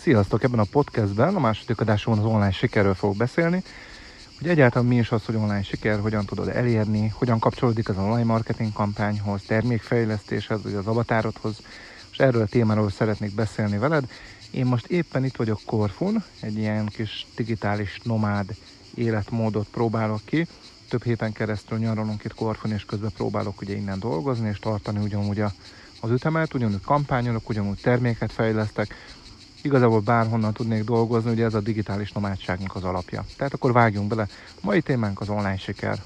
Sziasztok! Ebben a podcastben, a második adáson az online sikerről fogok beszélni, hogy egyáltalán mi is az, hogy online siker, hogyan tudod elérni, hogyan kapcsolódik az online marketing kampányhoz, termékfejlesztéshez, vagy az avatárodhoz, és erről a témáról szeretnék beszélni veled. Én most éppen itt vagyok Korfun, egy ilyen kis digitális nomád életmódot próbálok ki. Több héten keresztül nyaralunk itt Korfun, és közben próbálok ugye innen dolgozni, és tartani ugyanúgy a, az ütemet, ugyanúgy kampányolok, ugyanúgy terméket fejlesztek, igazából bárhonnan tudnék dolgozni, ugye ez a digitális nomádságnak az alapja. Tehát akkor vágjunk bele. Mai témánk az online siker.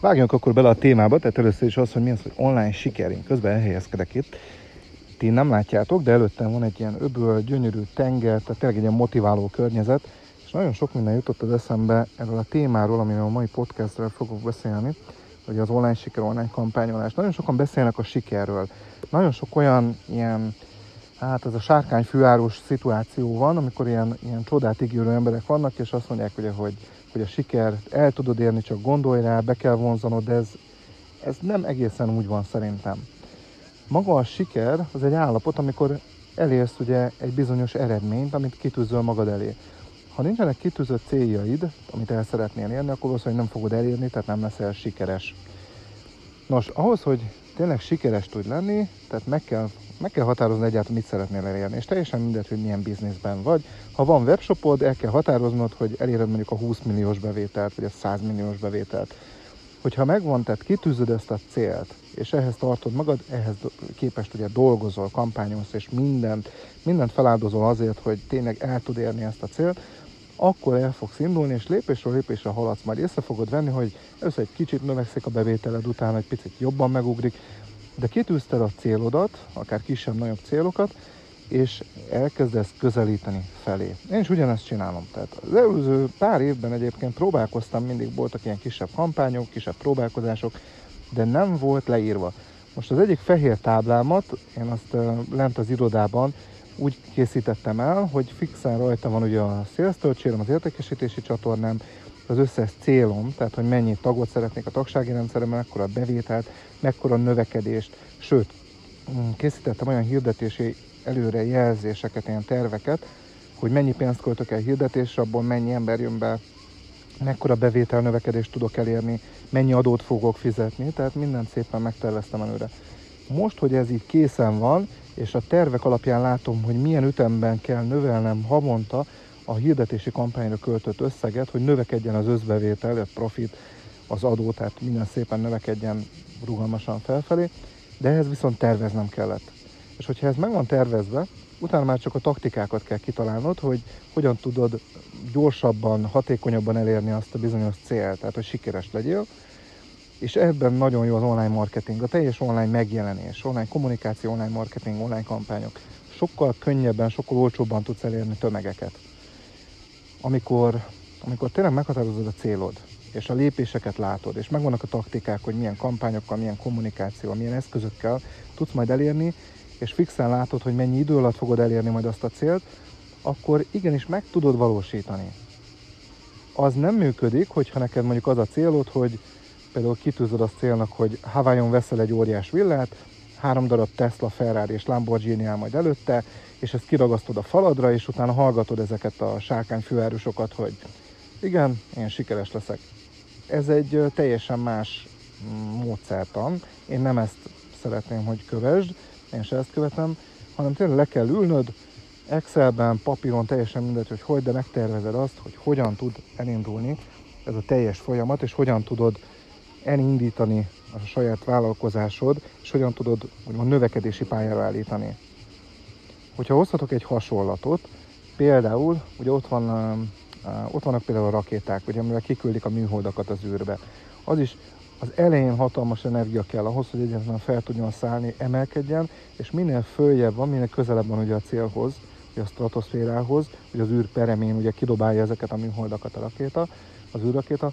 Vágjunk akkor bele a témába, tehát először is az, hogy mi az, hogy online siker. Én közben elhelyezkedek itt. Ti nem látjátok, de előttem van egy ilyen öböl, gyönyörű tenger, tehát tényleg egy ilyen motiváló környezet, és nagyon sok minden jutott az eszembe erről a témáról, amiről a mai podcastről fogok beszélni, hogy az online siker, online kampányolás. Nagyon sokan beszélnek a sikerről. Nagyon sok olyan ilyen, hát ez a sárkány fűáros szituáció van, amikor ilyen, ilyen csodát ígérő emberek vannak, és azt mondják, ugye, hogy hogy a siker el tudod érni, csak gondolj rá, be kell vonzanod, de ez, ez nem egészen úgy van szerintem. Maga a siker az egy állapot, amikor elérsz ugye egy bizonyos eredményt, amit kitűzöl magad elé. Ha nincsenek kitűzött céljaid, amit el szeretnél érni, akkor valószínűleg nem fogod elérni, tehát nem leszel sikeres. Nos, ahhoz, hogy tényleg sikeres tudj lenni, tehát meg kell meg kell határozni egyáltalán, mit szeretnél elérni, és teljesen mindegy, hogy milyen bizniszben vagy. Ha van webshopod, el kell határoznod, hogy eléred mondjuk a 20 milliós bevételt, vagy a 100 milliós bevételt. Hogyha megvan, tehát kitűzöd ezt a célt, és ehhez tartod magad, ehhez képest ugye dolgozol, kampányolsz, és mindent, mindent feláldozol azért, hogy tényleg el tud érni ezt a célt, akkor el fogsz indulni, és lépésről lépésre haladsz, majd észre fogod venni, hogy először egy kicsit növekszik a bevételed, utána egy picit jobban megugrik, de kitűzted a célodat, akár kisebb-nagyobb célokat, és elkezdesz közelíteni felé. Én is ugyanezt csinálom. Tehát az előző pár évben egyébként próbálkoztam, mindig voltak ilyen kisebb kampányok, kisebb próbálkozások, de nem volt leírva. Most az egyik fehér táblámat, én azt lent az irodában úgy készítettem el, hogy fixen rajta van ugye a sales az értékesítési csatornám, az összes célom, tehát hogy mennyi tagot szeretnék a tagsági rendszeremben, mekkora bevételt, mekkora növekedést, sőt, mm, készítettem olyan hirdetési előre jelzéseket, ilyen terveket, hogy mennyi pénzt költök el hirdetésre, abból mennyi ember jön be, mekkora bevétel növekedést tudok elérni, mennyi adót fogok fizetni, tehát mindent szépen megterveztem előre. Most, hogy ez így készen van, és a tervek alapján látom, hogy milyen ütemben kell növelnem havonta a hirdetési kampányra költött összeget, hogy növekedjen az összbevétel, a profit, az adó, tehát minden szépen növekedjen rugalmasan felfelé, de ehhez viszont terveznem kellett. És hogyha ez meg van tervezve, utána már csak a taktikákat kell kitalálnod, hogy hogyan tudod gyorsabban, hatékonyabban elérni azt a bizonyos célt, tehát hogy sikeres legyél, és ebben nagyon jó az online marketing, a teljes online megjelenés, online kommunikáció, online marketing, online kampányok. Sokkal könnyebben, sokkal olcsóbban tudsz elérni tömegeket amikor, amikor tényleg meghatározod a célod, és a lépéseket látod, és megvannak a taktikák, hogy milyen kampányokkal, milyen kommunikációval, milyen eszközökkel tudsz majd elérni, és fixen látod, hogy mennyi idő alatt fogod elérni majd azt a célt, akkor igenis meg tudod valósítani. Az nem működik, hogyha neked mondjuk az a célod, hogy például kitűzöd azt célnak, hogy Hawaiion veszel egy óriás villát, három darab Tesla, Ferrari és Lamborghini áll majd előtte, és ezt kiragasztod a faladra, és utána hallgatod ezeket a főárusokat, hogy igen, én sikeres leszek. Ez egy teljesen más mm, módszertan. Én nem ezt szeretném, hogy kövesd, én se ezt követem, hanem tényleg le kell ülnöd, Excelben, papíron, teljesen mindegy, hogy hogy, de megtervezed azt, hogy hogyan tud elindulni ez a teljes folyamat, és hogyan tudod elindítani a saját vállalkozásod, és hogyan tudod úgymond növekedési pályára állítani. Hogyha hozhatok egy hasonlatot, például, ugye ott, van, ott vannak például a rakéták, ugye, amivel kiküldik a műholdakat az űrbe. Az is az elején hatalmas energia kell ahhoz, hogy egyáltalán fel tudjon szállni, emelkedjen, és minél följebb van, minél közelebb van ugye a célhoz, ugye a stratoszférához, hogy az űr peremén ugye kidobálja ezeket a műholdakat a rakéta, az űrrakéta,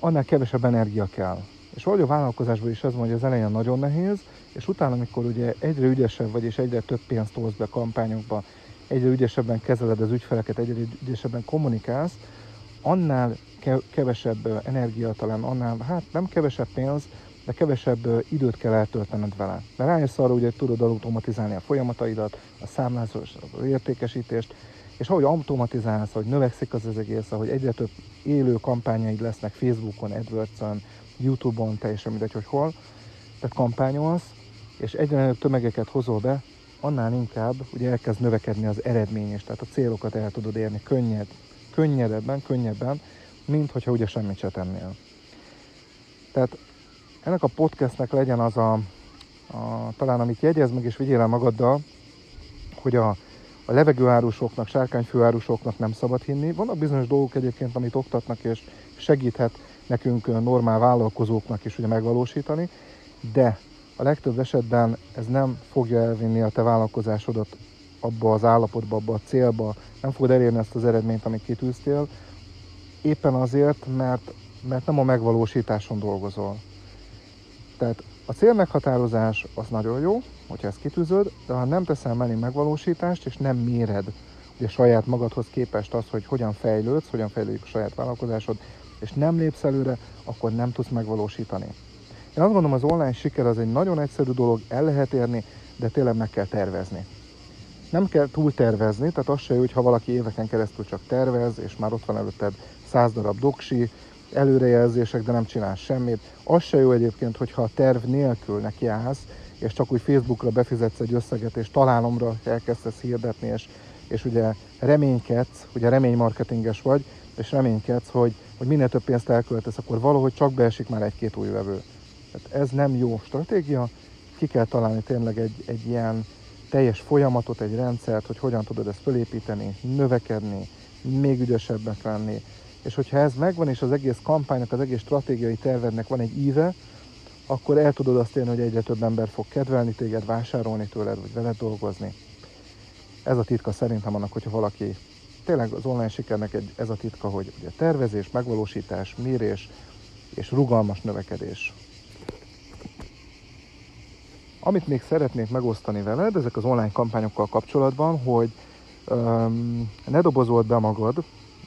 annál kevesebb energia kell. És valahogy a vállalkozásban is ez van, hogy az elején nagyon nehéz, és utána, amikor ugye egyre ügyesebb vagy, és egyre több pénzt hozz be kampányokba, egyre ügyesebben kezeled az ügyfeleket, egyre ügyesebben kommunikálsz, annál kevesebb energia talán, annál, hát nem kevesebb pénz, de kevesebb időt kell eltöltened vele. Mert rájössz arra, hogy tudod automatizálni a folyamataidat, a számlázás, az értékesítést, és ahogy automatizálsz, ahogy növekszik az, az egész, ahogy egyre több élő kampányaid lesznek Facebookon, AdWords-on, Youtube-on, teljesen mindegy, hogy hol, tehát kampányolsz, és egyre nagyobb tömegeket hozol be, annál inkább ugye elkezd növekedni az eredmény és tehát a célokat el tudod érni könnyed, könnyedebben, könnyebben, mint hogyha ugye semmit se tennél. Tehát ennek a podcastnek legyen az a, a talán amit jegyez meg és vigyél el magaddal, hogy a, a levegőárusoknak, sárkányfőárusoknak nem szabad hinni. Vannak bizonyos dolgok egyébként, amit oktatnak és segíthet nekünk normál vállalkozóknak is ugye megvalósítani, de a legtöbb esetben ez nem fogja elvinni a te vállalkozásodat abba az állapotba, abba a célba, nem fogod elérni ezt az eredményt, amit kitűztél, éppen azért, mert, mert nem a megvalósításon dolgozol. Tehát a cél meghatározás az nagyon jó, hogyha ezt kitűzöd, de ha nem teszel mellé megvalósítást, és nem méred ugye saját magadhoz képest az, hogy hogyan fejlődsz, hogyan fejlődik a saját vállalkozásod, és nem lépsz előre, akkor nem tudsz megvalósítani. Én azt gondolom, az online siker az egy nagyon egyszerű dolog, el lehet érni, de tényleg meg kell tervezni. Nem kell túl tervezni, tehát az se jó, ha valaki éveken keresztül csak tervez, és már ott van előtted száz darab doksi, előrejelzések, de nem csinál semmit. Az se jó egyébként, hogyha a terv nélkül nekiállsz, és csak úgy Facebookra befizetsz egy összeget, és találomra elkezdesz hirdetni, és, és ugye reménykedsz, ugye reménymarketinges vagy, és reménykedsz, hogy, hogy minél több pénzt elköltesz, akkor valahogy csak beesik már egy-két új vevő. Tehát ez nem jó stratégia, ki kell találni tényleg egy, egy ilyen teljes folyamatot, egy rendszert, hogy hogyan tudod ezt felépíteni, növekedni, még ügyesebbek lenni. És hogyha ez megvan, és az egész kampánynak, az egész stratégiai tervednek van egy íve, akkor el tudod azt érni, hogy egyre több ember fog kedvelni téged, vásárolni tőled, vagy veled dolgozni. Ez a titka szerintem annak, hogyha valaki tényleg az online sikernek egy, ez a titka, hogy ugye tervezés, megvalósítás, mérés és rugalmas növekedés. Amit még szeretnék megosztani veled, ezek az online kampányokkal kapcsolatban, hogy um, ne dobozold be magad,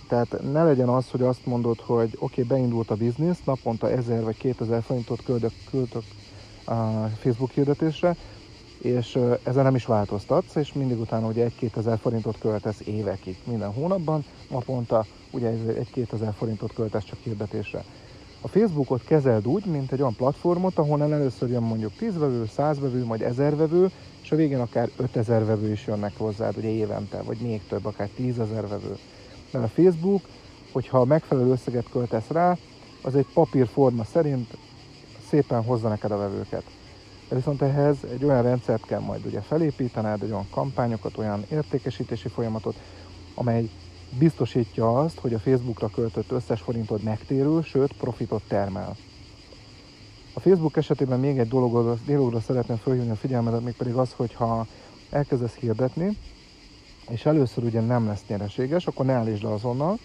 tehát ne legyen az, hogy azt mondod, hogy oké, okay, beindult a biznisz, naponta 1000 vagy 2000 forintot küldök, küldök a Facebook hirdetésre, és ezzel nem is változtatsz, és mindig utána ugye 1-2 ezer forintot költesz évekig, minden hónapban, naponta ugye 1-2 ezer forintot költesz csak hirdetésre. A Facebookot kezeld úgy, mint egy olyan platformot, ahonnan először jön mondjuk 10 vevő, 100 vevő, majd 1000 vevő, és a végén akár 5000 vevő is jönnek hozzád, ugye évente, vagy még több, akár 10 ezer vevő. Mert a Facebook, hogyha megfelelő összeget költesz rá, az egy papírforma szerint szépen hozza neked a vevőket. Viszont ehhez egy olyan rendszert kell majd ugye felépítened, egy olyan kampányokat, olyan értékesítési folyamatot, amely biztosítja azt, hogy a Facebookra költött összes forintod megtérül, sőt profitot termel. A Facebook esetében még egy dologra, dologra szeretném felhívni a figyelmedet, mégpedig az, hogy ha elkezdesz hirdetni, és először ugye nem lesz nyereséges, akkor ne állítsd le azonnal,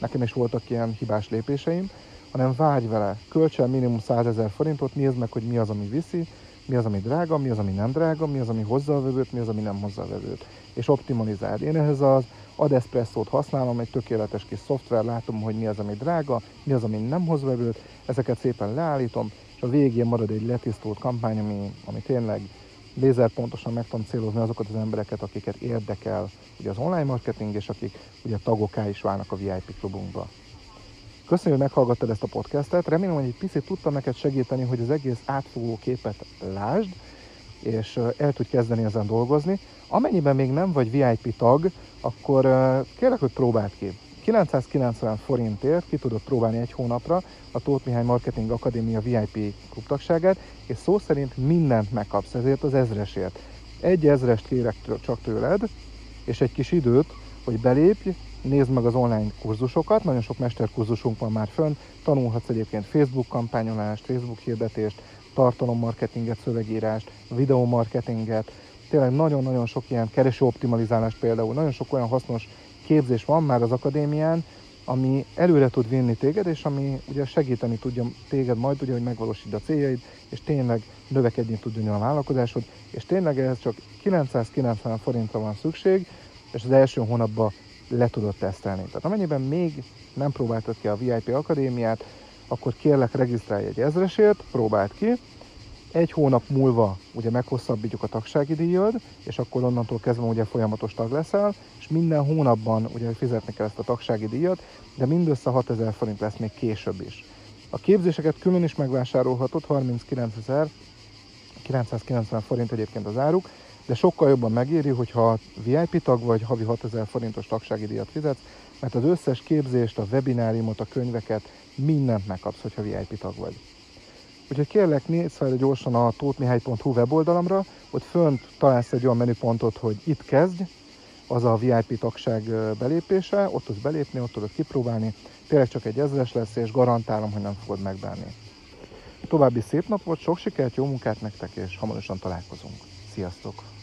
nekem is voltak ilyen hibás lépéseim, hanem vágy vele, költs el minimum 100 ezer forintot, nézd meg, hogy mi az, ami viszi, mi az, ami drága, mi az, ami nem drága, mi az, ami hozza a vevőt, mi az, ami nem hozza a vevőt, és optimalizáld. Én ehhez az Adespresso-t használom, egy tökéletes kis szoftver, látom, hogy mi az, ami drága, mi az, ami nem hoz vevőt, ezeket szépen leállítom, és a végén marad egy letisztult kampány, ami, ami tényleg lézer pontosan meg tudom célozni azokat az embereket, akiket érdekel ugye az online marketing, és akik ugye tagokká is válnak a VIP klubunkba. Köszönöm, hogy meghallgattad ezt a podcastet. Remélem, hogy egy picit tudtam neked segíteni, hogy az egész átfogó képet lásd, és el tudj kezdeni ezen dolgozni. Amennyiben még nem vagy VIP tag, akkor kérlek, hogy próbáld ki. 990 forintért ki tudod próbálni egy hónapra a Tóth Mihály Marketing Akadémia VIP klubtagságát, és szó szerint mindent megkapsz ezért az ezresért. Egy ezrest kérek csak tőled, és egy kis időt, hogy belépj, nézd meg az online kurzusokat, nagyon sok mesterkurzusunk van már fönn, tanulhatsz egyébként Facebook kampányolást, Facebook hirdetést, tartalommarketinget, szövegírást, videomarketinget, tényleg nagyon-nagyon sok ilyen kereső optimalizálás például, nagyon sok olyan hasznos képzés van már az akadémián, ami előre tud vinni téged, és ami ugye segíteni tudja téged majd, ugye, hogy megvalósítsd a céljaid, és tényleg növekedni tudjon a vállalkozásod, és tényleg ehhez csak 990 forintra van szükség, és az első hónapban le tudod tesztelni. Tehát amennyiben még nem próbáltad ki a VIP Akadémiát, akkor kérlek regisztrálj egy ezresért, próbáld ki, egy hónap múlva ugye meghosszabbítjuk a tagsági díjad, és akkor onnantól kezdve ugye folyamatos tag leszel, és minden hónapban ugye fizetni kell ezt a tagsági díjat, de mindössze 6000 forint lesz még később is. A képzéseket külön is megvásárolhatod, 39.990 forint egyébként az áruk, de sokkal jobban megéri, hogyha VIP tag vagy, havi 6000 forintos tagsági díjat fizetsz, mert az összes képzést, a webináriumot, a könyveket, mindent megkapsz, hogyha VIP tag vagy. Úgyhogy kérlek, nézz fel gyorsan a tótmihály.hu weboldalamra, ott fönt találsz egy olyan menüpontot, hogy itt kezdj, az a VIP tagság belépése, ott tudsz belépni, ott tudod kipróbálni, tényleg csak egy ezres lesz, és garantálom, hogy nem fogod megbánni. További szép napot, sok sikert, jó munkát nektek, és hamarosan találkozunk. Sziasztok!